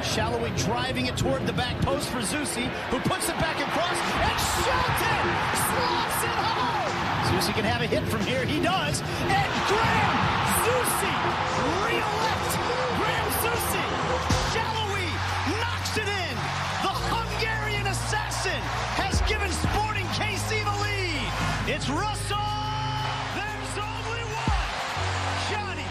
Salloi driving it toward the back post for Zusi, who puts it back across, and Shelton slots it home! Zusi can have a hit from here, he does, and Graham Zusi, real left, Graham Zusi, Salloi knocks it in! The Hungarian assassin has given Sporting KC the lead! It's Russell! There's only one! Johnny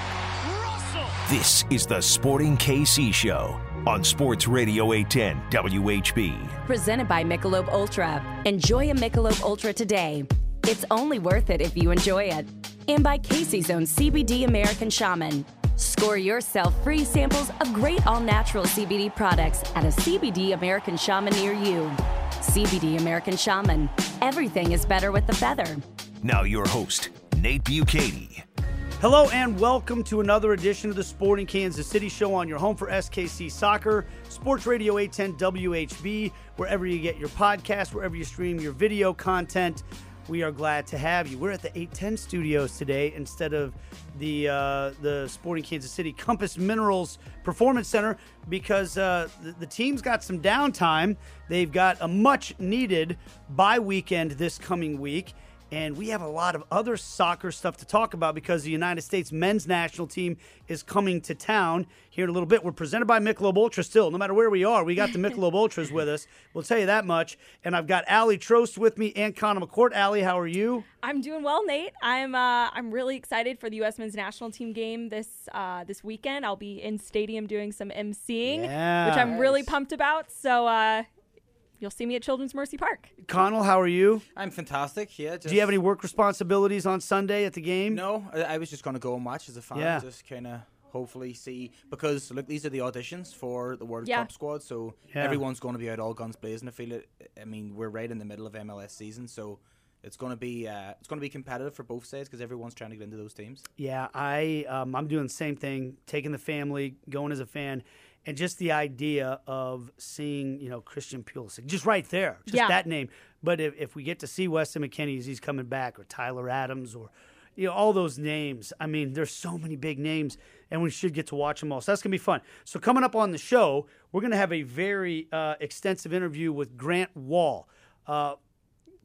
Russell! This is the Sporting KC Show on Sports Radio 810 WHB. Presented by Michelob Ultra. Enjoy a Michelob Ultra today. It's only worth it if you enjoy it. And by KC's own CBD American Shaman. Score yourself free samples of great all natural CBD products at a CBD American Shaman near you. CBD American Shaman. Everything is better with the feather. Now, your host, Nate Bukaty. Hello and welcome to another edition of the Sporting Kansas City Show on your home for SKC Soccer, Sports Radio 810 WHB, wherever you get your podcast, wherever you stream your video content. We are glad to have you. We're at the 810 studios today instead of the uh, the Sporting Kansas City Compass Minerals Performance Center because uh, the, the team's got some downtime. They've got a much needed bye weekend this coming week. And we have a lot of other soccer stuff to talk about because the United States men's national team is coming to town here in a little bit. We're presented by Michelob Ultra still. No matter where we are, we got the Michelob Ultras with us. We'll tell you that much. And I've got Aly Trost with me and Conall McCourt. Aly, how are you? I'm doing well, Nate. I'm uh, I'm really excited for the U.S. men's national team game this uh, this weekend. I'll be in stadium doing some emceeing, which I'm really pumped about. So uh, you'll see me at Children's Mercy Park. Conall, how are you? I'm fantastic. Yeah. Just, Do you have any work responsibilities on Sunday at the game? No, I, I was just going to go and watch as a fan. Yeah. Just kind of hopefully see because look, these are the auditions for the World Yeah. Cup squad, so Yeah. everyone's going to be out all guns blazing. I feel it. I mean, we're right in the middle of MLS season, so it's going to be uh, it's going to be competitive for both sides because everyone's trying to get into those teams. Yeah, I um, I'm doing the same thing, taking the family, going as a fan, and just the idea of seeing you know Christian Pulisic just right there, just Yeah. that name. But if, if we get to see Weston McKennie as he's coming back, or Tyler Adams, or you know all those names, I mean, there's so many big names, and we should get to watch them all. So that's gonna be fun. So coming up on the show, we're gonna have a very uh, extensive interview with Grant Wahl. Uh,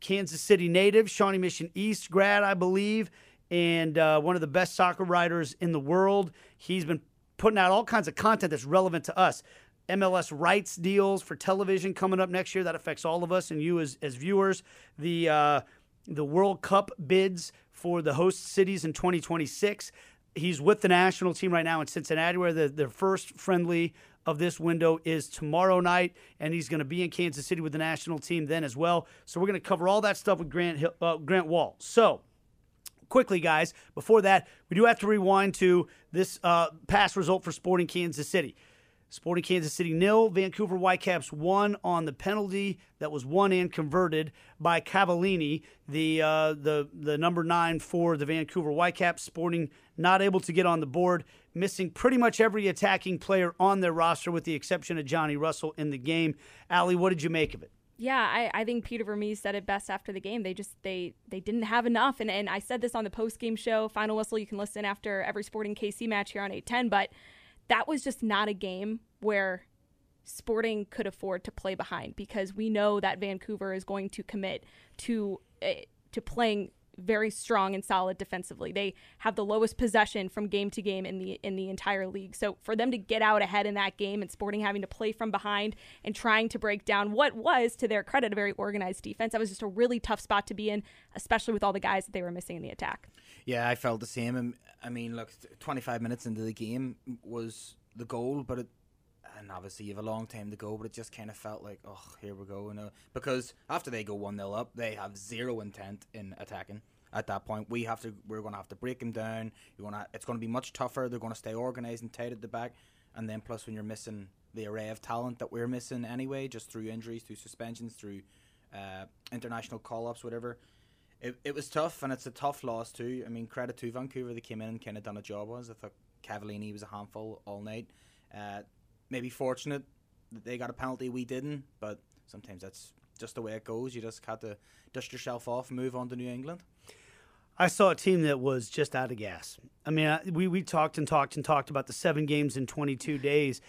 Kansas City native, Shawnee Mission East grad, I believe, and uh, one of the best soccer writers in the world. He's been putting out all kinds of content that's relevant to us. MLS rights deals for television coming up next year that affects all of us and you as, as viewers. The uh, the World Cup bids for the host cities in 2026. He's with the national team right now in Cincinnati, where the, their first friendly of this window is tomorrow night, and he's going to be in Kansas City with the national team then as well. So we're going to cover all that stuff with Grant uh, Grant Wahl. So quickly, guys, before that, we do have to rewind to this uh, past result for Sporting Kansas City. Sporting Kansas City nil, Vancouver Whitecaps one on the penalty that was won and converted by Cavallini, the uh, the the number nine for the Vancouver Whitecaps. Sporting not able to get on the board, missing pretty much every attacking player on their roster with the exception of Johnny Russell in the game. Aly, what did you make of it? Yeah, I, I think Peter Vermes said it best after the game. They just they they didn't have enough, and and I said this on the post game show. Final whistle. You can listen after every Sporting KC match here on eight ten, but that was just not a game where Sporting could afford to play behind because we know that Vancouver is going to commit to uh, to playing very strong and solid defensively. They have the lowest possession from game to game in the in the entire league. So for them to get out ahead in that game and Sporting having to play from behind and trying to break down what was to their credit a very organized defense, that was just a really tough spot to be in, especially with all the guys that they were missing in the attack. Yeah, I felt the same. I mean, look, 25 minutes into the game was the goal, but it, and obviously you have a long time to go, but it just kind of felt like, oh, here we go. You uh, know, because after they go 1 0 up, they have zero intent in attacking. At that point, we have to. We're going to have to break them down. You're gonna. It's going to be much tougher. They're going to stay organised and tight at the back, and then plus when you're missing the array of talent that we're missing anyway, just through injuries, through suspensions, through uh, international call-ups, whatever. It, it was tough, and it's a tough loss too. I mean, credit to Vancouver; they came in and kind of done a job. Was I thought Cavallini was a handful all night. Uh, maybe fortunate that they got a penalty, we didn't, but sometimes that's just the way it goes. You just have to dust yourself off and move on to New England. I saw a team that was just out of gas. I mean, I, we we talked and talked and talked about the seven games in 22 days.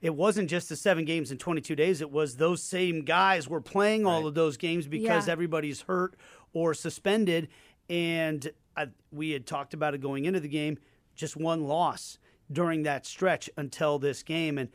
it wasn't just the seven games in 22 days. It was those same guys were playing all of those games because Yeah. everybody's hurt or suspended. And I, we had talked about it going into the game, just one loss during that stretch until this game. And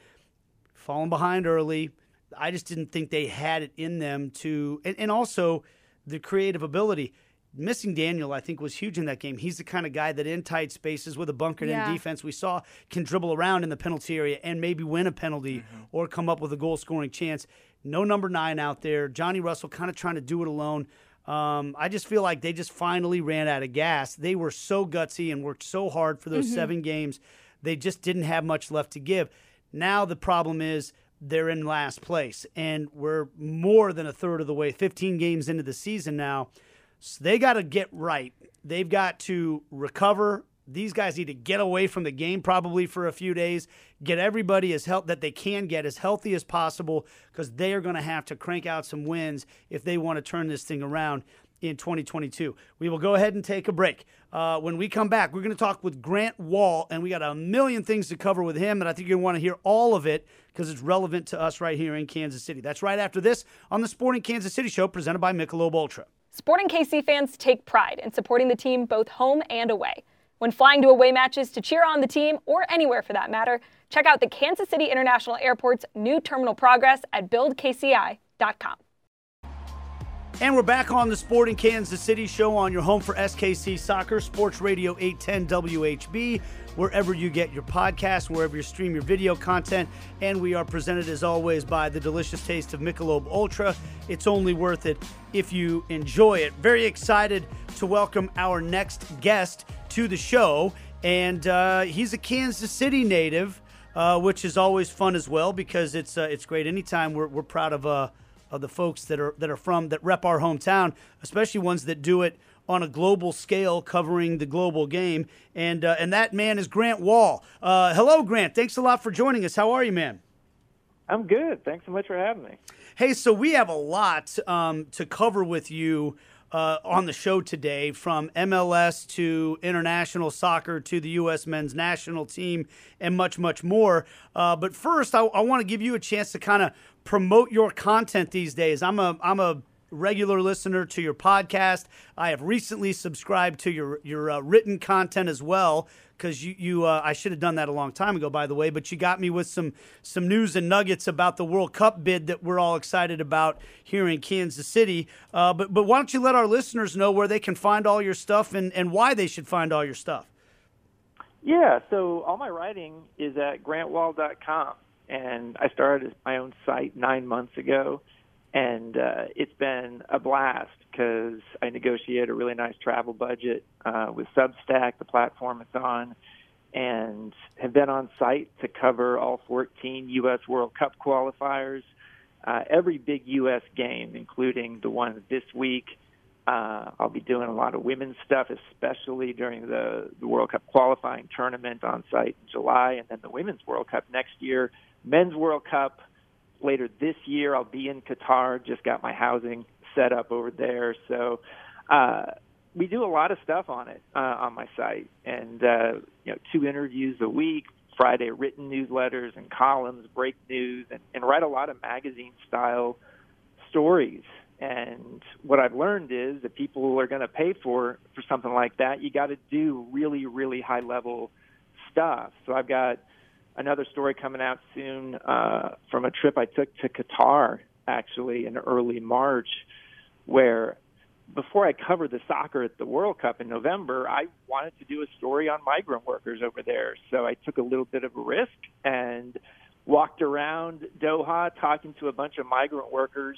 falling behind early, I just didn't think they had it in them to, and, and also the creative ability. Missing Daniel, I think, was huge in that game. He's the kind of guy that in tight spaces with a bunkered Yeah. in defense we saw can dribble around in the penalty area and maybe win a penalty or come up with a goal scoring chance. No number nine out there. Johnny Russell kind of trying to do it alone. Um, I just feel like they just finally ran out of gas. They were so gutsy and worked so hard for those seven games. They just didn't have much left to give. Now the problem is they're in last place, and we're more than a third of the way, 15 games into the season now. So they got to get right. They've got to recover. These guys need to get away from the game probably for a few days, get everybody as health that they can get as healthy as possible because they are going to have to crank out some wins if they want to turn this thing around in 2022. We will go ahead and take a break. Uh, when we come back, we're going to talk with Grant Wahl, and we got a million things to cover with him, and I think you're going to want to hear all of it because it's relevant to us right here in Kansas City. That's right after this on the Sporting Kansas City Show presented by Michelob Ultra. Sporting KC fans take pride in supporting the team both home and away. When flying to away matches to cheer on the team, or anywhere for that matter, check out the Kansas City International Airport's new terminal progress at buildkci.com. And we're back on the Sporting Kansas City show on your home for SKC Soccer, Sports Radio 810 WHB, wherever you get your podcast, wherever you stream your video content. And we are presented as always by the delicious taste of Michelob Ultra. It's only worth it if you enjoy it. Very excited to welcome our next guest to the show. And uh, he's a Kansas City native, uh, which is always fun as well because it's uh, it's great anytime we're, we're proud of uh, of the folks that are that are from that rep our hometown, especially ones that do it on a global scale, covering the global game. And uh, and that man is Grant Wahl. Uh, hello, Grant. Thanks a lot for joining us. How are you, man? I'm good. Thanks so much for having me. Hey, so we have a lot um, to cover with you uh, on the show today, from MLS to international soccer to the U.S. men's national team, and much, much more. Uh, but first, I, I want to give you a chance to kind of promote your content these days. I'm a I'm a regular listener to your podcast. I have recently subscribed to your your uh, written content as well because you you uh, I should have done that a long time ago, by the way. But you got me with some some news and nuggets about the World Cup bid that we're all excited about here in Kansas City. Uh, but but why don't you let our listeners know where they can find all your stuff and and why they should find all your stuff? Yeah, so all my writing is at grantwahl.com, and I started my own site nine months ago, and uh, it's been a blast because I negotiated a really nice travel budget uh, with Substack, the platform it's on, and have been on site to cover all 14 U.S. World Cup qualifiers, uh, every big U.S. game, including the one this week. Uh, I'll be doing a lot of women's stuff, especially during the, the World Cup qualifying tournament on site in July, and then the Women's World Cup next year. Men's World Cup later this year. I'll be in Qatar. Just got my housing set up over there, so uh, we do a lot of stuff on it uh, on my site, and uh, you know, two interviews a week. Friday written newsletters and columns, break news, and, and write a lot of magazine style stories. And what I've learned is that people are going to pay for for something like that, you got to do really, really high level stuff. So I've got another story coming out soon uh, from a trip I took to Qatar, actually in early March, where before I covered the soccer at the World Cup in November, I wanted to do a story on migrant workers over there. So I took a little bit of a risk and walked around Doha talking to a bunch of migrant workers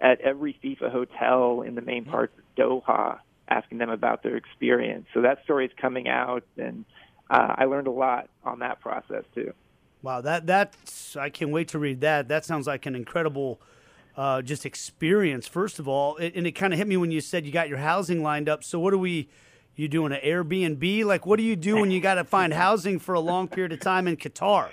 at every FIFA hotel in the main parts of Doha, asking them about their experience. So that story is coming out, and uh, I learned a lot on that process too. Wow, that that's I can't wait to read that. That sounds like an incredible uh, just experience. First of all, it, and it kind of hit me when you said you got your housing lined up. So what are we? You doing an Airbnb? Like, what do you do when you got to find housing for a long period of time in Qatar?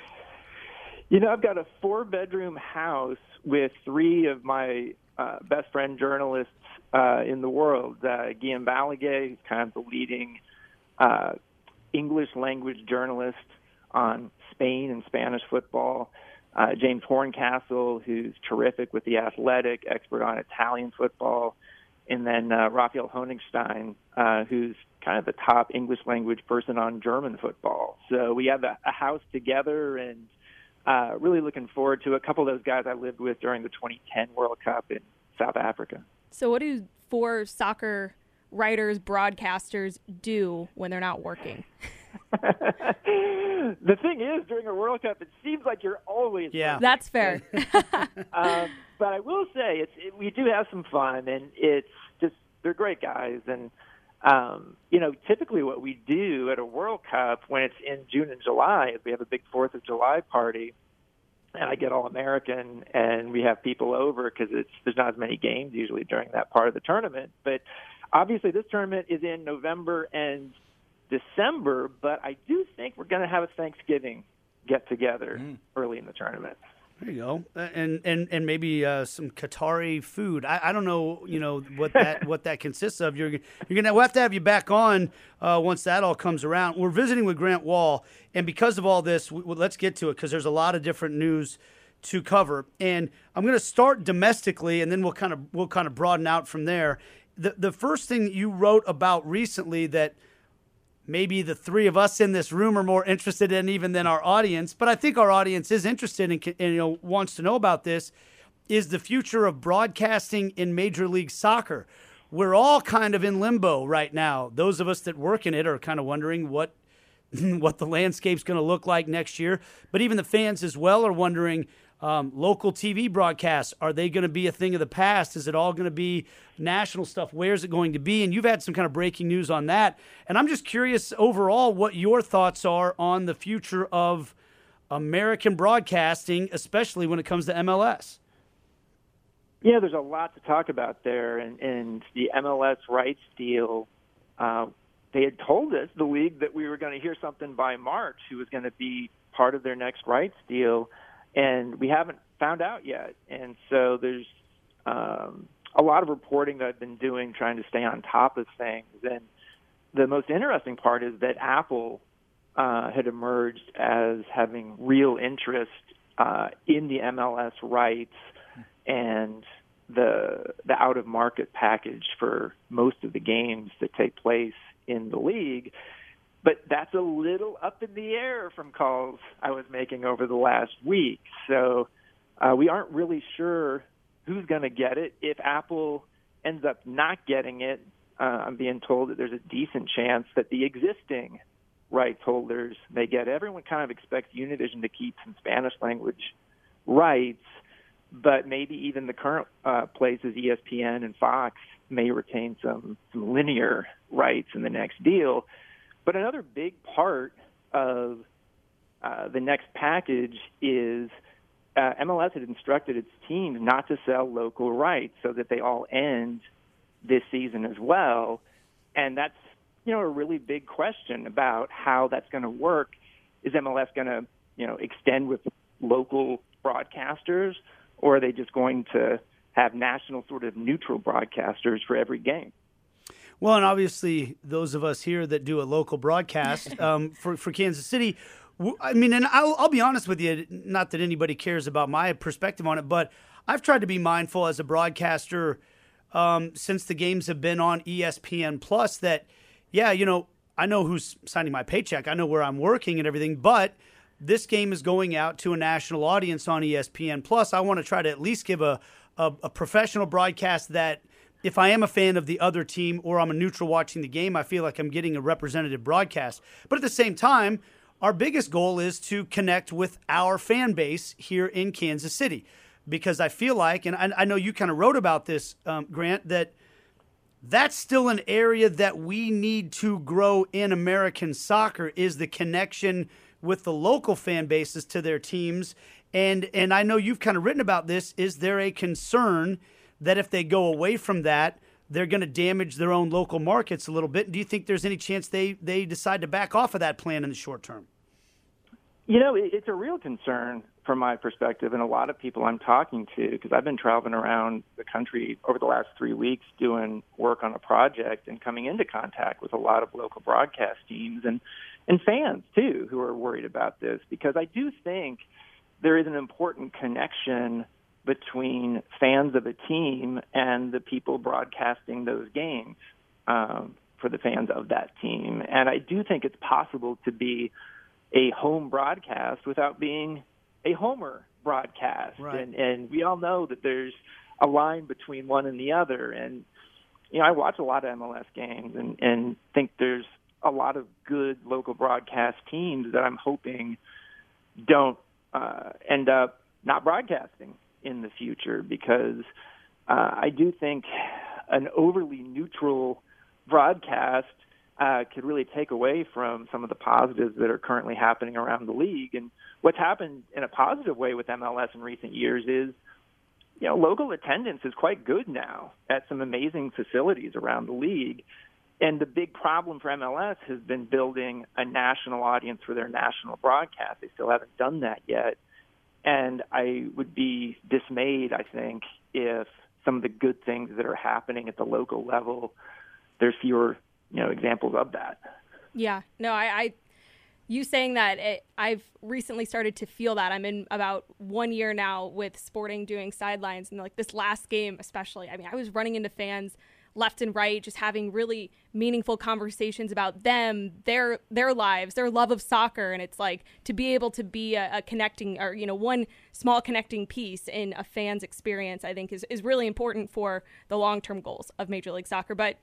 You know, I've got a four bedroom house with three of my uh, best friend journalists uh, in the world. Uh, Guillem Balagué, who's kind of the leading uh, English language journalist on Spain and Spanish football. uh, James Horncastle, who's terrific with the athletic, expert on Italian football, and then uh, Raphael Honigstein, uh, who's kind of the top English language person on German football. So we have a, a house together and uh, really looking forward to a couple of those guys I lived with during the 2010 World Cup in South Africa. So, what do four soccer writers, broadcasters do when they're not working? the thing is, during a World Cup, it seems like you're always yeah. Working. That's fair. um, but I will say, it's it, we do have some fun, and it's just they're great guys, and um, you know, typically what we do at a World Cup when it's in June and July is we have a big Fourth of July party, and I get all American, and we have people over because it's there's not as many games usually during that part of the tournament. But obviously, this tournament is in November and December, but I do think we're going to have a Thanksgiving get together mm. early in the tournament. There you go, uh, and and and maybe uh, some Qatari food. I, I don't know, you know what that what that consists of. You're you're gonna we'll have to have you back on uh, once that all comes around. We're visiting with Grant Wahl, and because of all this, we, let's get to it because there's a lot of different news to cover. And I'm going to start domestically, and then we'll kind of we'll kind of broaden out from there. The the first thing you wrote about recently that maybe the three of us in this room are more interested in even than our audience, but I think our audience is interested in, and you know wants to know about this is the future of broadcasting in Major League Soccer. We're all kind of in limbo right now. Those of us that work in it are kind of wondering what what the landscape's going to look like next year, but even the fans as well are wondering um, local TV broadcasts, are they going to be a thing of the past? Is it all going to be national stuff? Where's it going to be? And you've had some kind of breaking news on that. And I'm just curious overall what your thoughts are on the future of American broadcasting, especially when it comes to MLS. Yeah, there's a lot to talk about there. And, and the MLS rights deal, uh, they had told us, the league, that we were going to hear something by March who was going to be part of their next rights deal and we haven't found out yet. And so there's um, a lot of reporting that I've been doing, trying to stay on top of things. And the most interesting part is that Apple uh, had emerged as having real interest uh, in the MLS rights and the the out of market package for most of the games that take place in the league. But that's a little up in the air from calls I was making over the last week. So uh, we aren't really sure who's going to get it. If Apple ends up not getting it, uh, I'm being told that there's a decent chance that the existing rights holders may get it. Everyone kind of expects Univision to keep some Spanish language rights, but maybe even the current uh, places, ESPN and Fox, may retain some, some linear rights in the next deal. But another big part of uh, the next package is uh, MLS had instructed its teams not to sell local rights so that they all end this season as well. And that's you know a really big question about how that's going to work. Is MLS going to you know extend with local broadcasters, or are they just going to have national sort of neutral broadcasters for every game? Well, and obviously, those of us here that do a local broadcast um, for, for Kansas City, I mean, and I'll, I'll be honest with you, not that anybody cares about my perspective on it, but I've tried to be mindful as a broadcaster um, since the games have been on ESPN Plus that, yeah, you know, I know who's signing my paycheck, I know where I'm working and everything, but this game is going out to a national audience on ESPN Plus. I want to try to at least give a, a, a professional broadcast that if I am a fan of the other team or I'm a neutral watching the game, I feel like I'm getting a representative broadcast. But at the same time, our biggest goal is to connect with our fan base here in Kansas City. Because I feel like, and I, know you kind of wrote about this, um, Grant, that that's still an area that we need to grow in American soccer is the connection with the local fan bases to their teams. And and I know you've kind of written about this. Is there a concern that if they go away from that, they're going to damage their own local markets a little bit. Do you think there's any chance they, they decide to back off of that plan in the short term? You know, it's a real concern from my perspective, and a lot of people I'm talking to, because I've been traveling around the country over the last three weeks doing work on a project and coming into contact with a lot of local broadcast teams and, and fans, too, who are worried about this. Because I do think there is an important connection between fans of a team and the people broadcasting those games um, for the fans of that team. And I do think it's possible to be a home broadcast without being a homer broadcast. Right. And and we all know that there's a line between one and the other. And you know, I watch a lot of MLS games and and think there's a lot of good local broadcast teams that I'm hoping don't uh, end up not broadcasting in the future because uh, I do think an overly neutral broadcast uh, could really take away from some of the positives that are currently happening around the league. And what's happened in a positive way with MLS in recent years is, you know, local attendance is quite good now at some amazing facilities around the league. And the big problem for MLS has been building a national audience for their national broadcast. They still haven't done that yet. And I would be dismayed, I think, if some of the good things that are happening at the local level, there's fewer, you know, examples of that. Yeah, no, I, I you saying that it, I've recently started to feel that. I'm in about one year now with Sporting doing sidelines, and like this last game, especially. I mean, I was running into fans left and right, just having really meaningful conversations about them, their their lives, their love of soccer, and it's like to be able to be a, a connecting or you know one small connecting piece in a fan's experience, I think is is really important for the long term goals of Major League Soccer. But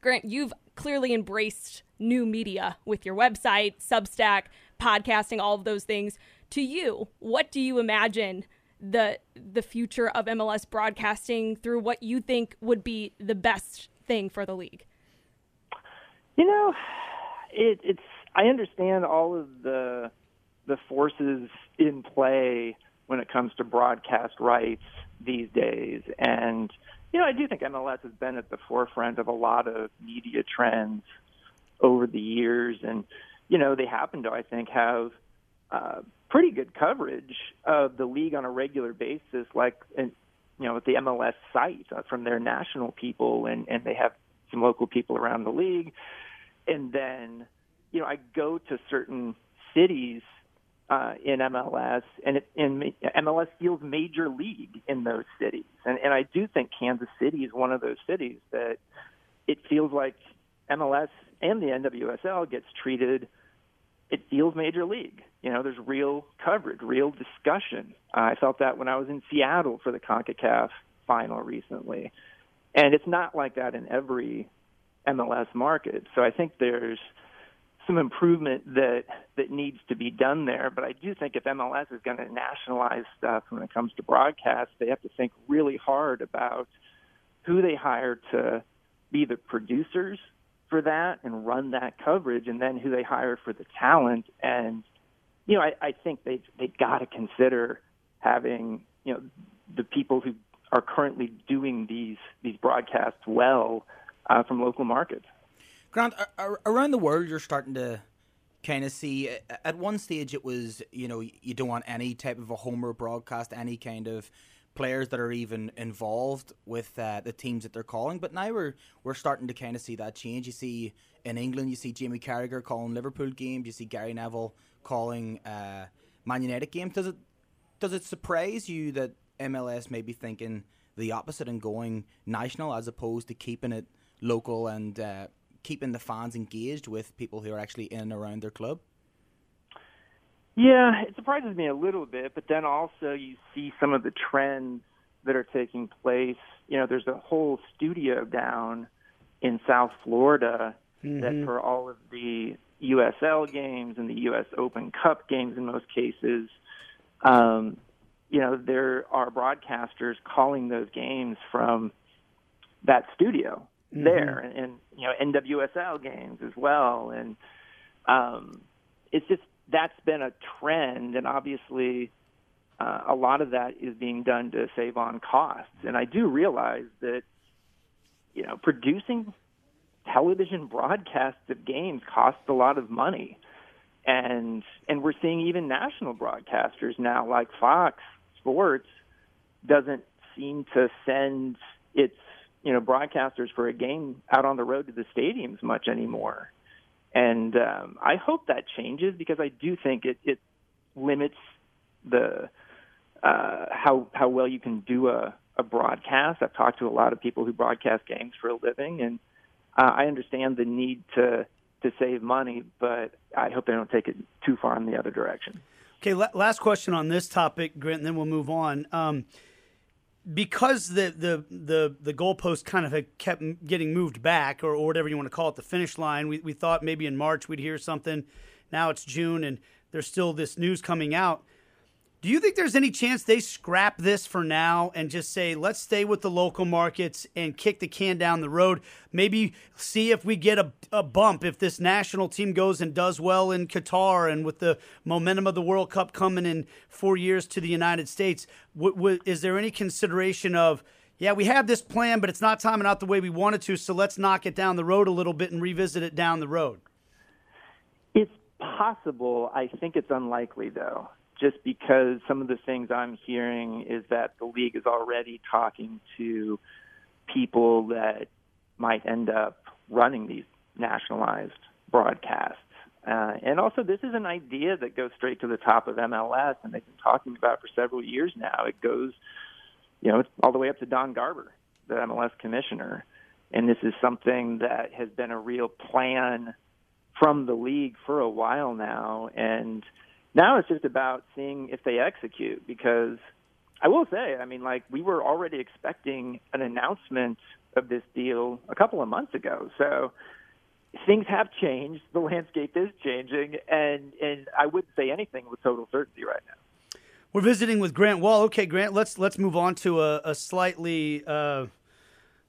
Grant, you've clearly embraced new media with your website, Substack, podcasting, all of those things. To you, what do you imagine the the future of MLS broadcasting through what you think would be the best thing for the league? You know, it, it's I understand all of the the forces in play when it comes to broadcast rights these days, and you know I do think MLS has been at the forefront of a lot of media trends over the years, and you know they happen to I think have uh, pretty good coverage of the league on a regular basis, like in, you know, at the MLS site uh, from their national people, and and they have some local people around the league, and then you know I go to certain cities uh, in MLS, and it, in MLS feels major league in those cities, and and I do think Kansas City is one of those cities that it feels like MLS and the NWSL gets treated it feels major league. You know, there's real coverage, real discussion. I felt that when I was in Seattle for the CONCACAF final recently. And it's not like that in every MLS market. So I think there's some improvement that that needs to be done there. But I do think if MLS is going to nationalize stuff when it comes to broadcast, they have to think really hard about who they hire to be the producers for that and run that coverage, and then who they hire for the talent. And you know, I, I think they they got to consider having you know the people who are currently doing these these broadcasts well uh, from local markets. Grant, around the world, you're starting to kind of see. At one stage, it was you know you don't want any type of a homer broadcast, any kind of players that are even involved with uh, the teams that they're calling. But now we're we're starting to kind of see that change. You see in England, you see Jamie Carragher calling Liverpool games. You see Gary Neville calling uh, Man United games. Does it does it surprise you that MLS may be thinking the opposite and going national as opposed to keeping it local and uh, keeping the fans engaged with people who are actually in and around their club? Yeah, it surprises me a little bit, but then also you see some of the trends that are taking place. You know, there's a whole studio down in South Florida mm-hmm. that for all of the USL games and the US Open Cup games in most cases, um, you know, there are broadcasters calling those games from that studio mm-hmm. there and, and you know NWSL games as well and um it's just that's been a trend, and obviously, uh, a lot of that is being done to save on costs. And I do realize that, you know, producing television broadcasts of games costs a lot of money, and and we're seeing even national broadcasters now, like Fox Sports, doesn't seem to send its you know broadcasters for a game out on the road to the stadiums much anymore. And um, I hope that changes because I do think it, it limits the uh, how how well you can do a, a broadcast. I've talked to a lot of people who broadcast games for a living, and uh, I understand the need to to save money, but I hope they don't take it too far in the other direction. Okay, last question on this topic, Grant, and then we'll move on. Um, because the the the the goalpost kind of had kept getting moved back, or, or whatever you want to call it, the finish line. We we thought maybe in March we'd hear something. Now it's June, and there's still this news coming out. Do you think there's any chance they scrap this for now and just say, let's stay with the local markets and kick the can down the road? Maybe see if we get a, a bump if this national team goes and does well in Qatar and with the momentum of the World Cup coming in four years to the United States. W- w- is there any consideration of, yeah, we have this plan, but it's not timing out the way we wanted to, so let's knock it down the road a little bit and revisit it down the road? It's possible. I think it's unlikely, though just because some of the things I'm hearing is that the league is already talking to people that might end up running these nationalized broadcasts. Uh, and also, this is an idea that goes straight to the top of MLS, and they've been talking about for several years now. It goes, you know, all the way up to Don Garber, the MLS commissioner. And this is something that has been a real plan from the league for a while now. And now it's just about seeing if they execute because I will say, I mean, like we were already expecting an announcement of this deal a couple of months ago. So things have changed. The landscape is changing, and and I wouldn't say anything with total certainty right now. We're visiting with Grant Wahl. Okay, Grant, let's let's move on to a, a slightly. Uh,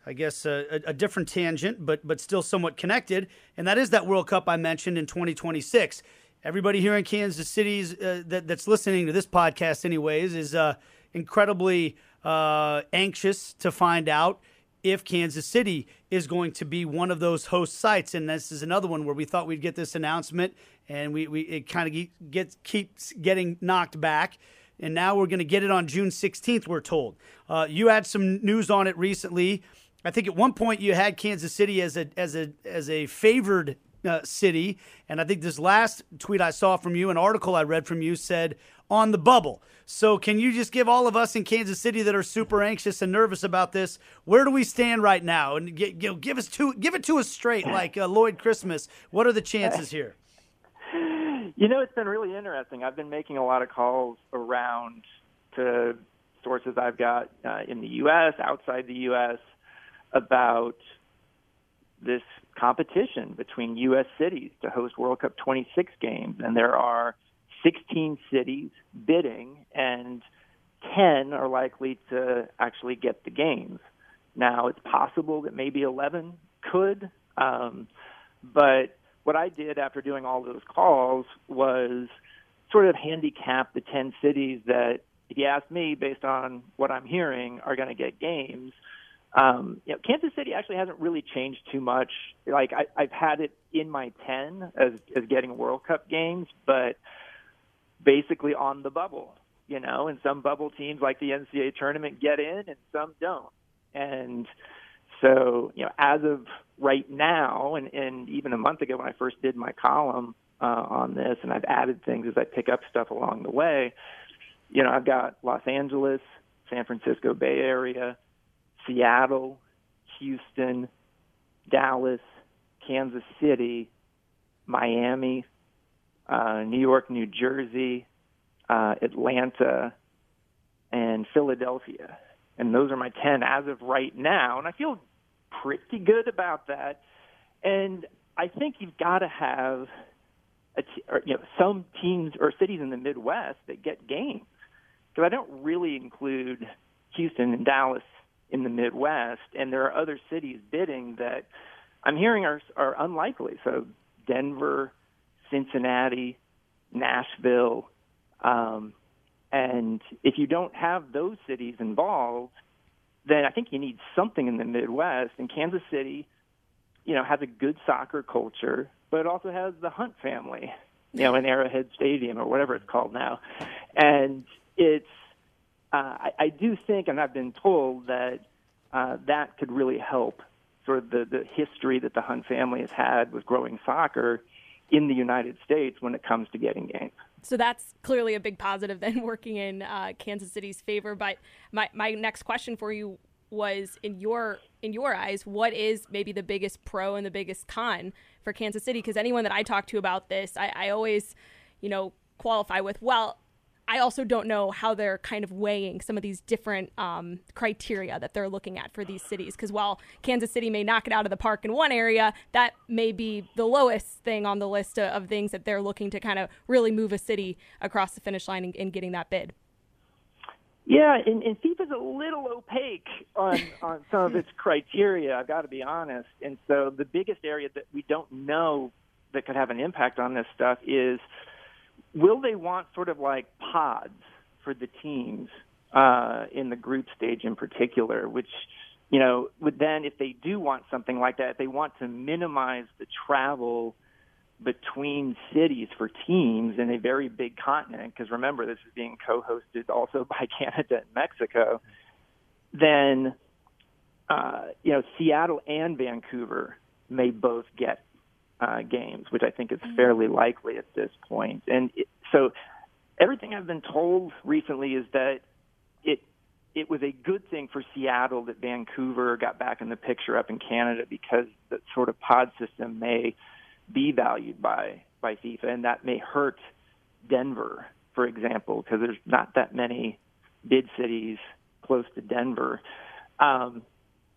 I guess a, a, different tangent, but but still somewhat connected, and that is that World Cup I mentioned in 2026 everybody here in Kansas City uh, that, that's listening to this podcast, anyways, is uh, incredibly uh, anxious to find out if Kansas City is going to be one of those host sites. And this is another one where we thought we'd get this announcement, and we, we it kind of gets keeps getting knocked back. And now we're going to get it on June 16th. We're told. Uh, you had some news on it recently. I think at one point you had Kansas City as a as a as a favored uh, city. And I think this last tweet I saw from you, an article I read from you, said on the bubble. So, can you just give all of us in Kansas City that are super anxious and nervous about this, where do we stand right now? And give us to give it to us straight, like uh, Lloyd Christmas. What are the chances here? You know, it's been really interesting. I've been making a lot of calls around to sources I've got uh, in the U.S., outside the U.S., about this competition between U.S. cities to host World Cup 26 games, and there are 16 cities bidding, and 10 are likely to actually get the games. Now, it's possible that maybe 11 could, um, but what I did after doing all those calls was sort of handicap the 10 cities that, if you ask me, based on what I'm hearing, are going to get games um, you know, Kansas City actually hasn't really changed too much. Like I, I've had it in my ten as as getting World Cup games, but basically on the bubble. You know, and some bubble teams like the NCAA tournament get in, and some don't. And so, you know, as of right now, and, and even a month ago when I first did my column uh, on this, and I've added things as I pick up stuff along the way. You know, I've got Los Angeles, San Francisco Bay Area, Seattle, Houston, Dallas, Kansas City, Miami, uh, New York, New Jersey, uh, Atlanta, and Philadelphia. And those are my 10 as of right now. And I feel pretty good about that. And I think you've got to have a t- or, you know, some teams or cities in the Midwest that get games. Because I don't really include Houston and Dallas in the Midwest, and there are other cities bidding that I'm hearing are are unlikely. So Denver, Cincinnati, Nashville, um, and if you don't have those cities involved, then I think you need something in the Midwest. And Kansas City, you know, has a good soccer culture, but it also has the Hunt family, you know, in Arrowhead Stadium or whatever it's called now, and it's uh, I, I do think, and I've been told that uh, that could really help sort of the, the history that the Hunt family has had with growing soccer in the United States when it comes to getting games. So that's clearly a big positive then working in uh, Kansas City's favor. But my, my next question for you was in your in your eyes, what is maybe the biggest pro and the biggest con for Kansas City? Because anyone that I talk to about this, I, I always, you know, qualify with, well, I also don't know how they're kind of weighing some of these different um, criteria that they're looking at for these cities. Because while Kansas City may knock it out of the park in one area, that may be the lowest thing on the list of, of things that they're looking to kind of really move a city across the finish line in, in getting that bid. Yeah, and, and FIFA's a little opaque on on some of its criteria. I've got to be honest. And so the biggest area that we don't know that could have an impact on this stuff is will they want sort of like pods for the teams uh, in the group stage in particular, which you know would then if they do want something like that, if they want to minimize the travel between cities for teams in a very big continent, because remember, this is being co hosted also by Canada and Mexico, then, uh, you know, Seattle and Vancouver may both get uh, games, which I think is fairly likely at this point. And it, so everything I've been told recently is that it it was a good thing for Seattle that Vancouver got back in the picture up in Canada because the sort of pod system may be valued by by FIFA, and that may hurt Denver, for example, because there's not that many bid cities close to Denver, um,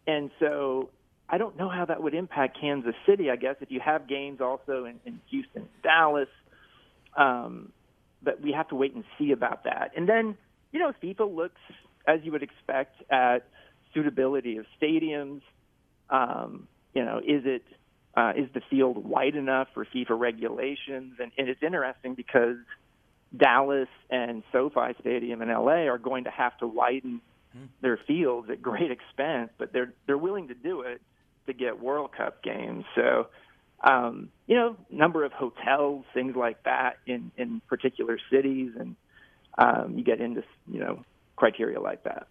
and so I don't know how that would impact Kansas City. I guess if you have games also in, in Houston, Dallas, um, but we have to wait and see about that. And then you know, FIFA looks as you would expect at suitability of stadiums. Um, you know, is it uh, is the field wide enough for FIFA regulations? And, and it's interesting because Dallas and SoFi Stadium in LA are going to have to widen their fields at great expense, but they're they're willing to do it to get World Cup games. So, um, you know, number of hotels, things like that in in particular cities, and um, you get into you know criteria like that.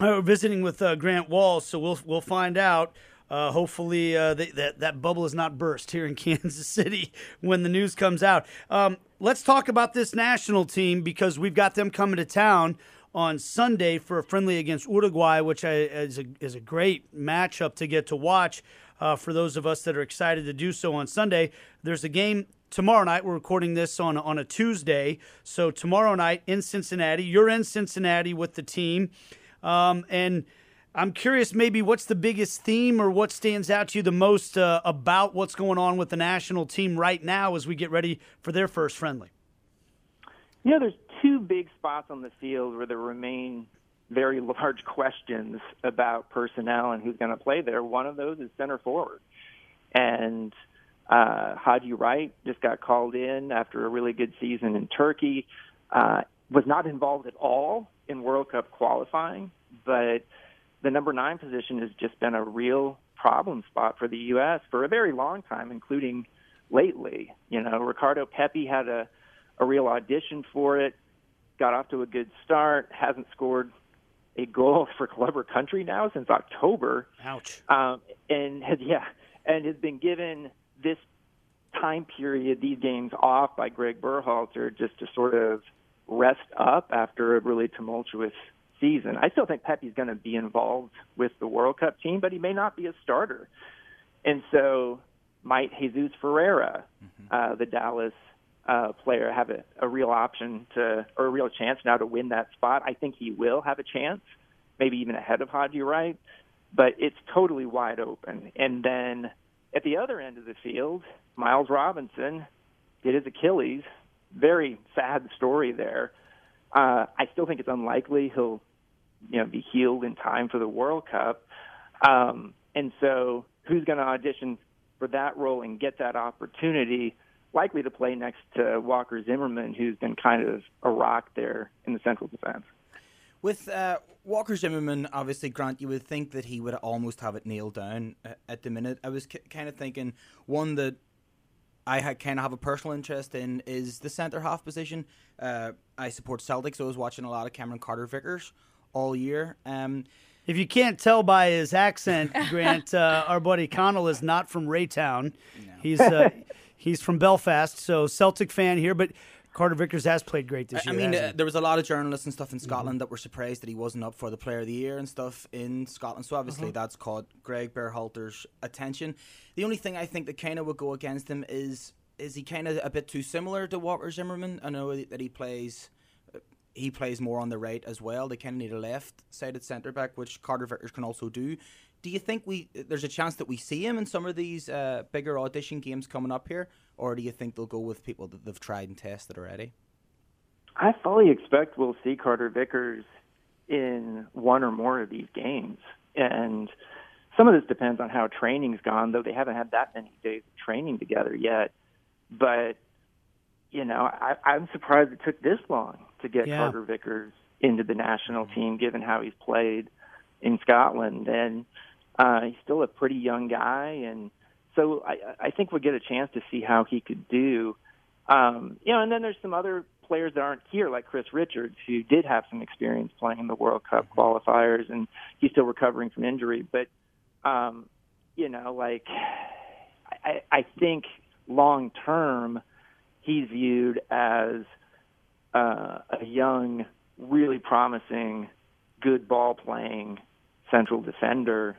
Uh, we're visiting with uh, Grant Wahls, so we'll we'll find out. Uh, hopefully, uh, that that bubble is not burst here in Kansas City when the news comes out. Um, let's talk about this national team because we've got them coming to town on Sunday for a friendly against Uruguay, which is a is a great matchup to get to watch uh, for those of us that are excited to do so on Sunday. There's a game tomorrow night. We're recording this on on a Tuesday, so tomorrow night in Cincinnati. You're in Cincinnati with the team, um, and I'm curious, maybe what's the biggest theme or what stands out to you the most uh, about what's going on with the national team right now as we get ready for their first friendly? You know, there's two big spots on the field where there remain very large questions about personnel and who's going to play there. One of those is center forward. And uh, Haji Wright just got called in after a really good season in Turkey. Uh, was not involved at all in World Cup qualifying, but the number nine position has just been a real problem spot for the U.S. for a very long time, including lately. You know, Ricardo Pepi had a, a real audition for it, got off to a good start, hasn't scored a goal for club or country now since October. Ouch. Um, and has, yeah, and has been given this time period, these games off by Greg Berhalter just to sort of rest up after a really tumultuous season. I still think Pepi's going to be involved with the World Cup team, but he may not be a starter. And so might Jesus Ferreira, mm-hmm. uh, the Dallas uh, player, have a, a real option to, or a real chance now to win that spot? I think he will have a chance, maybe even ahead of Haji Wright, but it's totally wide open. And then at the other end of the field, Miles Robinson did his Achilles. Very sad story there. Uh, I still think it's unlikely he'll you know be healed in time for the World Cup. Um, and so, who's going to audition for that role and get that opportunity? Likely to play next to Walker Zimmerman, who's been kind of a rock there in the central defense. With uh, Walker Zimmerman, obviously, Grant, you would think that he would almost have it nailed down uh, at the minute. I was k- kind of thinking one that I kind of have a personal interest in is the centre half position. Uh, I support Celtic, so I was watching a lot of Cameron Carter Vickers all year. Um, if you can't tell by his accent, Grant, uh, our buddy Conall is not from Raytown. No. He's uh, He's from Belfast, so Celtic fan here, but Carter Vickers has played great this year. I mean, uh, there was a lot of journalists and stuff in Scotland that were surprised that he wasn't up for the Player of the Year and stuff in Scotland. So obviously Uh-huh. that's caught Greg Berhalter's attention. The only thing I think that kind of would go against him is is he kind of a bit too similar to Walker Zimmerman. I know that he plays he plays more on the right as well. They kind of need a left-sided centre back, which Carter Vickers can also do. Do you think we there's a chance that we see him in some of these uh, bigger audition games coming up here, or do you think they'll go with people that they've tried and tested already? I fully expect we'll see Carter Vickers in one or more of these games. And some of this depends on how training's gone, though they haven't had that many days of training together yet. But, you know, I, I'm surprised it took this long to get Yeah. Carter Vickers into the national team, given how he's played in Scotland. And uh, he's still a pretty young guy. And so I, I think we'll get a chance to see how he could do. Um, you know, and then there's some other players that aren't here, like Chris Richards, who did have some experience playing in the World Cup qualifiers, and he's still recovering from injury. But, um, you know, like I, I think long term, he's viewed as uh, a young, really promising, good ball playing central defender.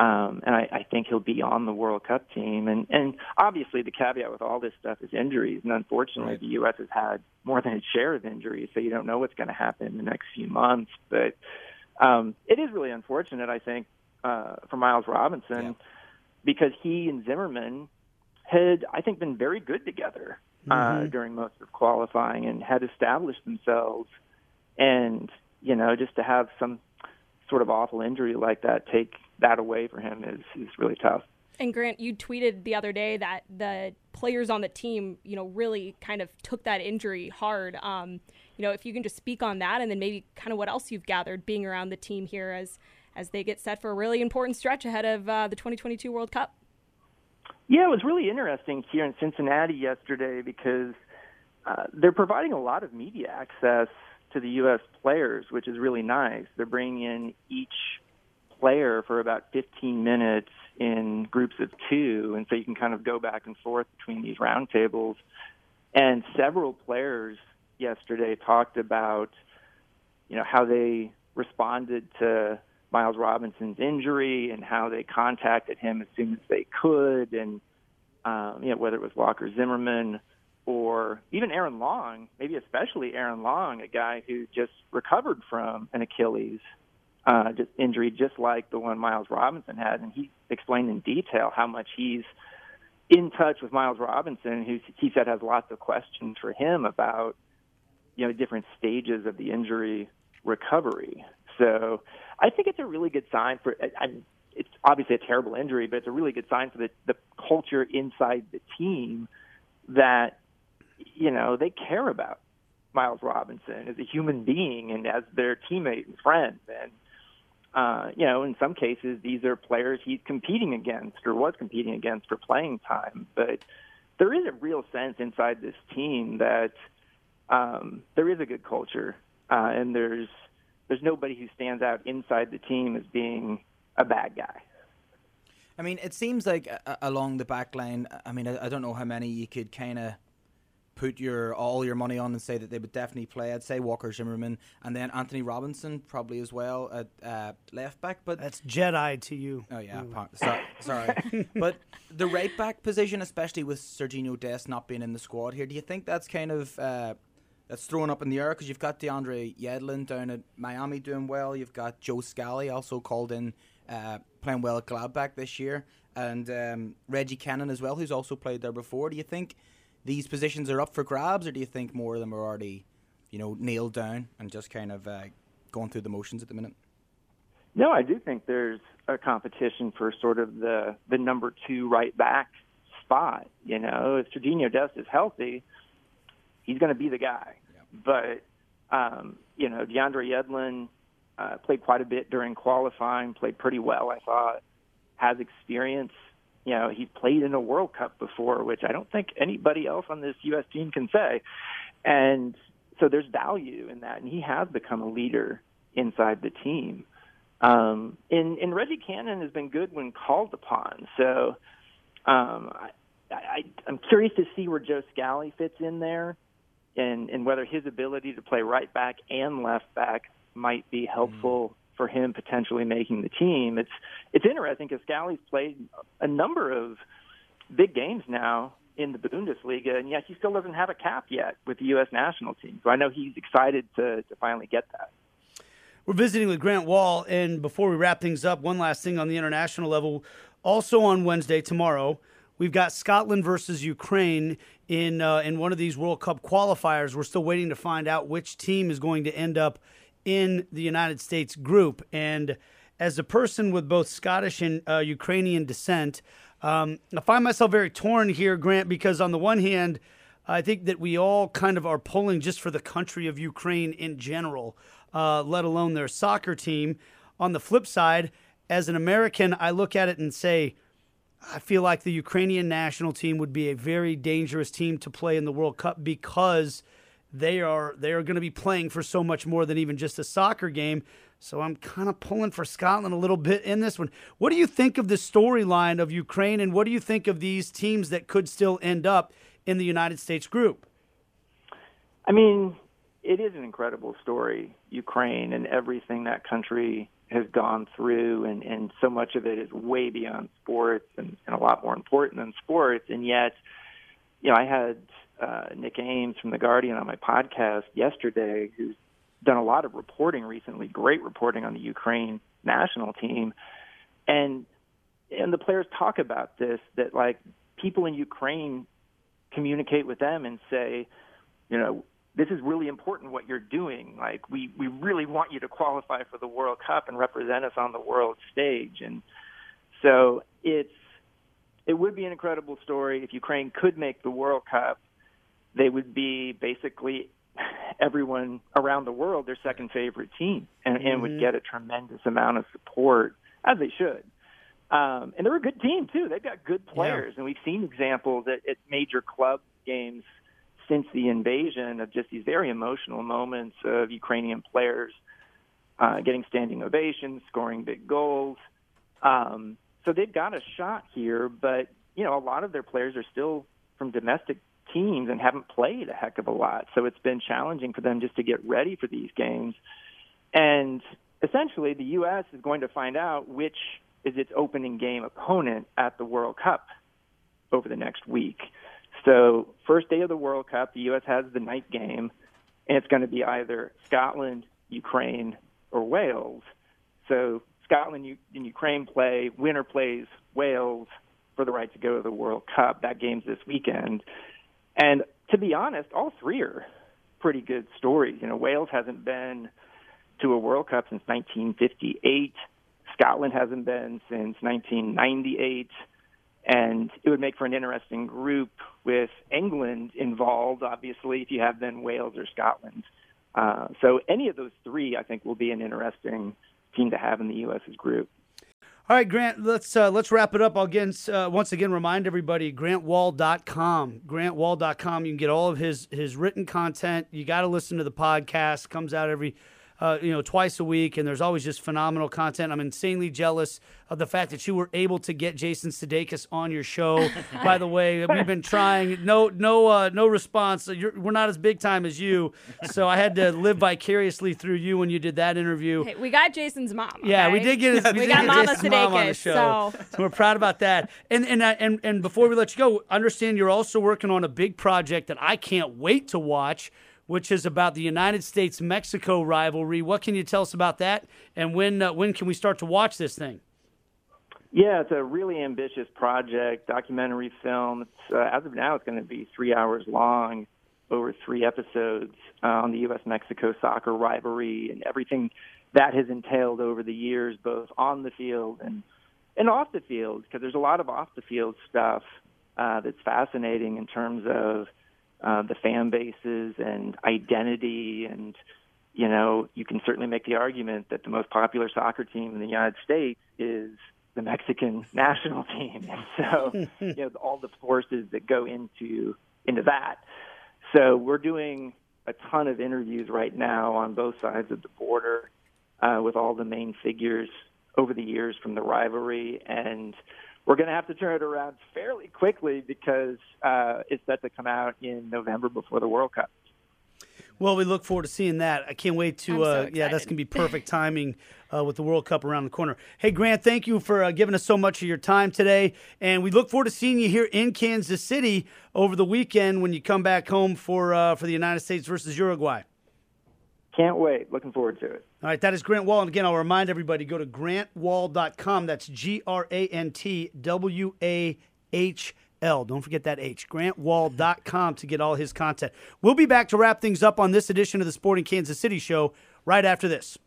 Um, and I, I think he'll be on the World Cup team. And, and obviously, the caveat with all this stuff is injuries. And unfortunately, Right. the U.S. has had more than its share of injuries, so you don't know what's going to happen in the next few months. But um, it is really unfortunate, I think, uh, for Miles Robinson Yeah. because he and Zimmerman had, I think, been very good together uh, during most of qualifying and had established themselves. And you know, just to have some sort of awful injury like that take that away for him is is really tough. And Grant, you tweeted the other day that the players on the team, you know, really kind of took that injury hard. Um, you know, if you can just speak on that, and then maybe kind of what else you've gathered being around the team here as as they get set for a really important stretch ahead of uh, the 2022 World Cup. Yeah, it was really interesting here in Cincinnati yesterday because uh, they're providing a lot of media access to the U.S. players, which is really nice. They're bringing in each player for about 15 minutes in groups of two, and so you can kind of go back and forth between these roundtables. And several players yesterday talked about, you know, how they responded to Miles Robinson's injury and how they contacted him as soon as they could, and um, you know whether it was Walker Zimmerman or even Aaron Long, maybe especially Aaron Long, a guy who just recovered from an Achilles uh, just injury, just like the one Miles Robinson had, and he explained in detail how much he's in touch with Miles Robinson, who he said has lots of questions for him about you know different stages of the injury recovery. So I think it's a really good sign for. I, I'm, it's obviously a terrible injury, but it's a really good sign for the the culture inside the team that you know they care about Miles Robinson as a human being and as their teammate and friend. And uh, you know, in some cases, these are players he's competing against or was competing against for playing time. But there is a real sense inside this team that um, there is a good culture, uh, and there's there's nobody who stands out inside the team as being a bad guy. I mean, it seems like uh, along the back line. I mean, I, I don't know how many you could kind of put your all your money on and say that they would definitely play. I'd say Walker Zimmerman and then Antonee Robinson probably as well at uh, left back. But That's Jedi to you. Oh yeah, pa- so, sorry. but the right back position, especially with Serginho Dest not being in the squad here, do you think that's kind of uh, that's thrown up in the air? Because you've got DeAndre Yedlin down at Miami doing well. You've got Joe Scally also called in uh, playing well at Gladbach this year, and um, Reggie Cannon as well, who's also played there before. Do you think these positions are up for grabs, or do you think more of them are already, you know, nailed down and just kind of uh, going through the motions at the minute? No, I do think there's a competition for sort of the the number two right back spot. You know, if Serginho Dest is healthy, he's going to be the guy. But um, you know, DeAndre Yedlin uh, played quite a bit during qualifying, played pretty well, I thought. Has experience. You know, he's played in a World Cup before, which I don't think anybody else on this U.S. team can say. And so there's value in that, and he has become a leader inside the team. Um, and, and Reggie Cannon has been good when called upon. So, um, I, I, I'm curious to see where Joe Scally fits in there, and and whether his ability to play right back and left back might be helpful. For him potentially making the team. It's it's interesting because Scally's played a number of big games now in the Bundesliga, and yet he still doesn't have a cap yet with the U.S. national team. So I know he's excited to to finally get that. We're visiting with Grant Wahl, and before we wrap things up, one last thing on the international level. Also on Wednesday, tomorrow, we've got Scotland versus Ukraine in uh, in one of these World Cup qualifiers. We're still waiting to find out which team is going to end up in the United States group. And as a person with both Scottish and uh, Ukrainian descent, um, I find myself very torn here, Grant, because on the one hand, I think that we all kind of are pulling just for the country of Ukraine in general, uh, let alone their soccer team. On the flip side, as an American, I look at it and say, I feel like the Ukrainian national team would be a very dangerous team to play in the World Cup because they are they are going to be playing for so much more than even just a soccer game. So I'm kind of pulling for Scotland a little bit in this one. What do you think of the storyline of Ukraine, and what do you think of these teams that could still end up in the United States group? I mean, it is an incredible story, Ukraine, and everything that country has gone through, and, and so much of it is way beyond sports and, and a lot more important than sports. And yet, you know, I had uh, Nick Ames from The Guardian on my podcast yesterday, who's done a lot of reporting recently, great reporting on the Ukraine national team, and and the players talk about this that like people in Ukraine communicate with them and say, you know, this is really important what you're doing. Like we we really want you to qualify for the World Cup and represent us on the world stage. And so it's it would be an incredible story if Ukraine could make the World Cup. They would be basically everyone around the world their second favorite team and, mm-hmm. and would get a tremendous amount of support as they should. Um, and they're a good team too. They've got good players, yeah. and we've seen examples at, at major club games since the invasion of just these very emotional moments of Ukrainian players uh, getting standing ovations, scoring big goals. Um, so they've got a shot here, but you know a lot of their players are still from domestic teams and haven't played a heck of a lot. So it's been challenging for them just to get ready for these games. And essentially, the U.S. is going to find out which is its opening game opponent at the World Cup over the next week. So, first day of the World Cup, the U.S. has the night game, and it's going to be either Scotland, Ukraine, or Wales. So, Scotland and Ukraine play, winner plays Wales for the right to go to the World Cup. That game's this weekend. And to be honest, all three are pretty good stories. You know, Wales hasn't been to a World Cup since 1958. Scotland hasn't been since 1998 and it would make for an interesting group with England involved. Obviously, if you have then Wales or Scotland. Uh, so any of those three, I think, will be an interesting team to have in the U.S.'s group. All right, Grant, let's uh, let's wrap it up. I'll again, uh, once again remind everybody grantwahl.com. Grantwahl.com. You can get all of his his written content. You got to listen to the podcast. Comes out every uh, you know, twice a week, and there's always just phenomenal content. I'm insanely jealous of the fact that you were able to get Jason Sudeikis on your show. By the way, we've been trying. No, no, uh, no response. You're, we're not as big time as you, so I had to live vicariously through you when you did that interview. Hey, we got Jason's mom. Okay? Yeah, we did get. we, we got get Mama Jason's Sudeikis, mom on the show, so. so we're proud about that. And and uh, and and before we let you go, understand you're also working on a big project that I can't wait to watch which is about the United States Mexico rivalry. What can you tell us about that, and when uh, when can we start to watch this thing? Yeah, it's a really ambitious project, documentary film. Uh, as of now, it's going to be three hours long, over three episodes uh, on the U.S. Mexico soccer rivalry and everything that has entailed over the years, both on the field and and off the field, because there's a lot of off the field stuff uh, that's fascinating in terms of uh, the fan bases and identity and you know you can certainly make the argument that the most popular soccer team in the United States is the Mexican national team. And so you know all the forces that go into into that. So we're doing a ton of interviews right now on both sides of the border uh, with all the main figures over the years from the rivalry. And we're going to have to turn it around fairly quickly because uh, it's set to come out in November before the World Cup. Well, we look forward to seeing that. I can't wait to. I'm so uh, yeah, that's gonna be perfect timing uh, with the World Cup around the corner. Hey, Grant, thank you for uh, giving us so much of your time today, and we look forward to seeing you here in Kansas City over the weekend when you come back home for uh, for the United States versus Uruguay. Can't wait. Looking forward to it. All right, that is Grant Wahl. And again, I'll remind everybody go to grantwahl.com. That's G R A N T W A H L. Don't forget that H. Grantwahl.com to get all his content. We'll be back to wrap things up on this edition of the Sporting Kansas City Show right after this.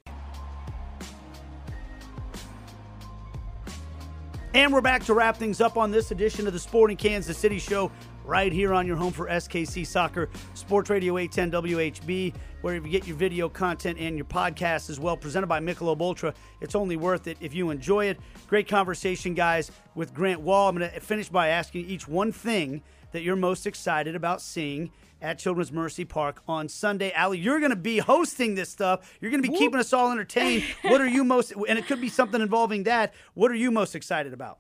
And we're back to wrap things up on this edition of the Sporting Kansas City Show right here on your home for SKC Soccer, Sports Radio 810 WHB, where you get your video content and your podcast as well, presented by Michelob Ultra. It's only worth it if you enjoy it. Great conversation, guys, with Grant Wahl. I'm going to finish by asking each one thing that you're most excited about seeing at Children's Mercy Park on Sunday. Aly, you're going to be hosting this stuff. You're going to be keeping us all entertained. what are you most, and it could be something involving that. What are you most excited about?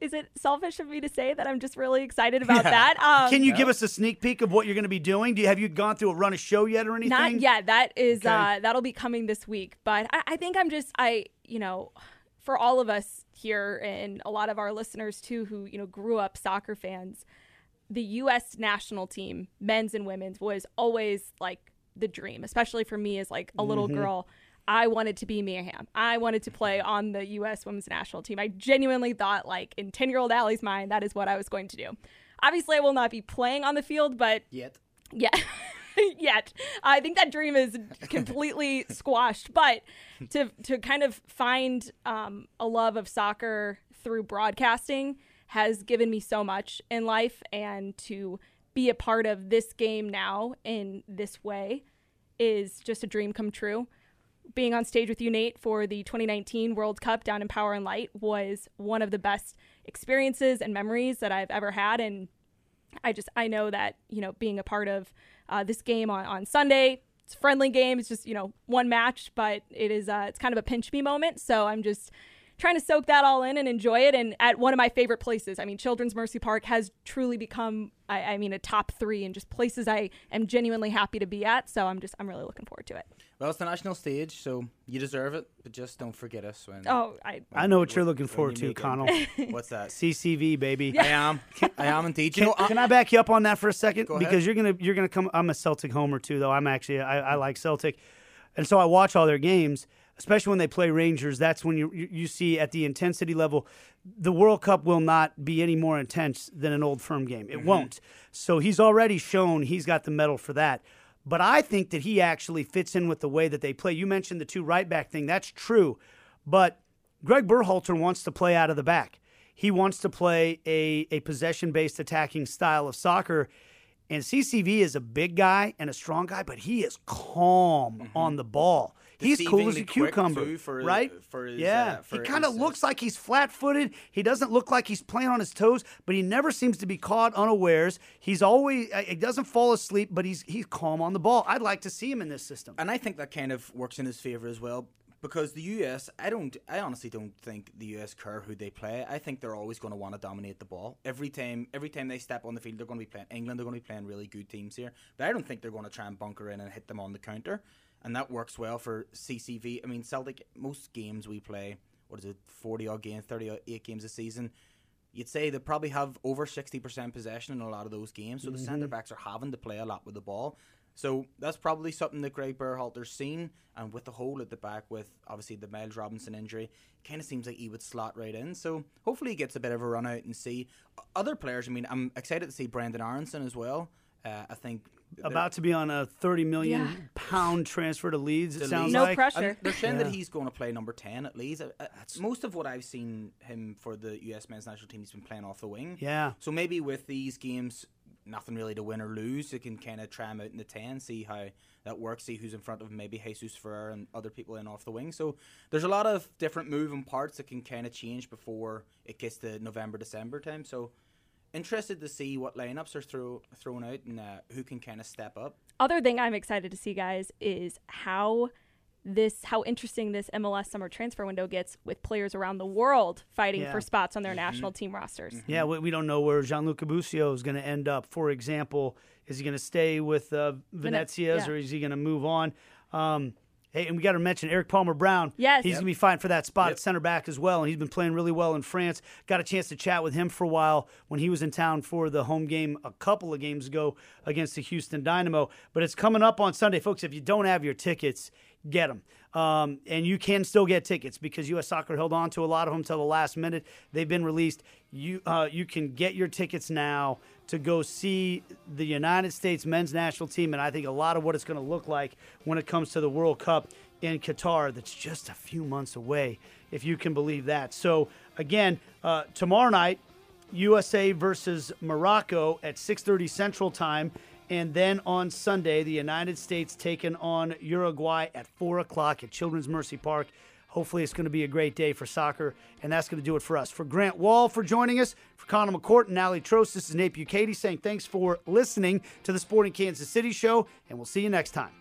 Is it selfish of me to say that I'm just really excited about that? Um, Can you give us a sneak peek of what you're going to be doing? Do you have you gone through a run a show yet or anything? Not yet. That is Okay. uh, that'll be coming this week. But I, I think I'm just I you know, for all of us here and a lot of our listeners too, who you know grew up soccer fans, the U.S. national team, men's and women's, was always like the dream, especially for me as like a little girl. I wanted to be Mia Hamm. I wanted to play on the U.S. women's national team. I genuinely thought, like, in 10 year old Aly's mind, that is what I was going to do. Obviously, I will not be playing on the field, but Yet. yeah, yet I think that dream is completely squashed. But to to kind of find um, a love of soccer through broadcasting has given me so much in life, and to be a part of this game now in this way is just a dream come true. Being on stage with you, Nate, for the 2019 World Cup down in Power and Light was one of the best experiences and memories that I've ever had, and I just I know that you know being a part of uh, this game on, on Sunday, it's a friendly game. It's just you know one match, but it is uh, it's kind of a pinch me moment. So I'm just trying to soak that all in and enjoy it. And at one of my favorite places, I mean, Children's Mercy Park has truly become I, I mean a top three and just places I am genuinely happy to be at. So I'm just I'm really looking forward to it. Well, it's the national stage, so you deserve it, but just don't forget us when. Oh, I I know what you're looking when forward you to. Conall. What's that? CCV baby. I am. I am indeed. You Can, know, I- can I back you up on that for a second? Go ahead. Because you're gonna you're gonna come. I'm a Celtic homer too, though. I'm actually I, I like Celtic, and so I watch all their games, especially when they play Rangers. That's when you you, you see at the intensity level, the World Cup will not be any more intense than an old firm game. It mm-hmm. won't. So he's already shown he's got the medal for that. But I think that he actually fits in with the way that they play. You mentioned the two right back thing. That's true, but Greg Berhalter wants to play out of the back. He wants to play a, a possession based attacking style of soccer. And CCV is a big guy and a strong guy, but he is calm mm-hmm. on the ball. He's cool as a cucumber, for- right? for his, yeah, uh, for he kind of looks like he's flat-footed. He doesn't look like he's playing on his toes, but he never seems to be caught unawares. He's always uh, he doesn't fall asleep, but he's he's calm on the ball. I'd like to see him in this system. and I think that kind of works in his favor as well because the US, I don't, I honestly don't think the US care who they play. I think they're always going to want to dominate the ball every time. Every time they step on the field, they're going to be playing England. They're going to be playing really good teams here, but I don't think they're going to try and bunker in and hit them on the counter, and that works well for CCV. I mean, Celtic. Most games we play, what is it, forty odd games, thirty eight games a season. You'd say they probably have over 60% possession in a lot of those games, so the centre backs are having to play a lot with the ball. So that's probably something that Greg Berhalter's seen, and with the hole at the back, with obviously the Miles Robinson injury, kind of seems like he would slot right in. So hopefully he gets a bit of a run out and see other players. I mean, I'm excited to see Brenden Aaronson as well. Uh, I think About to be on a thirty million Yeah. pound transfer to Leeds. It to sounds Leeds. No like. pressure. And they're saying Yeah. that he's going to play number 10 at Leeds. Uh, uh, most of what I've seen him for the US men's national team, he's been playing off the wing. Yeah. So maybe with these games, nothing really to win or lose, they can kind of try him out in the 10, see how that works, see who's in front of him, maybe Jesús Ferreira and other people in off the wing. So there's a lot of different moving parts that can kind of change before it gets to November, December time. So interested to see what lineups are throw, thrown out and uh, who can kind of step up. other thing I'm excited to see, guys, is how this how interesting this MLS summer transfer window gets with players around the world fighting Yeah. for spots on their national team rosters. Yeah, we, we don't know where Gianluca Busio is going to end up. For example, is he going to stay with uh, Venezia's yeah. or is he going to move on? Um, hey, and we got to mention Erik Palmer-Brown. Yes. he's Yep. going to be fine for that spot at center back as well, and he's been playing really well in France. Got a chance to chat with him for a while when he was in town for the home game a couple of games ago against the Houston Dynamo. But it's coming up on Sunday, folks. If you don't have your tickets, get them. Um, and you can still get tickets because U.S. Soccer held on to a lot of them till the last minute. They've been released. You uh, you can get your tickets now to go see the United States men's national team, and I think a lot of what it's going to look like when it comes to the World Cup in Qatar. That's just a few months away, if you can believe that. So again, uh, tomorrow night, USA versus Morocco at 6:30 Central Time, and then on Sunday, the United States taking on Uruguay at four o'clock at Children's Mercy Park. Hopefully, it's going to be a great day for soccer, and that's going to do it for us. For Grant Wahl for joining us, for Connor McCourt and Aly Trost, this is Nate Bukaty saying thanks for listening to the Sporting Kansas City Show, and we'll see you next time.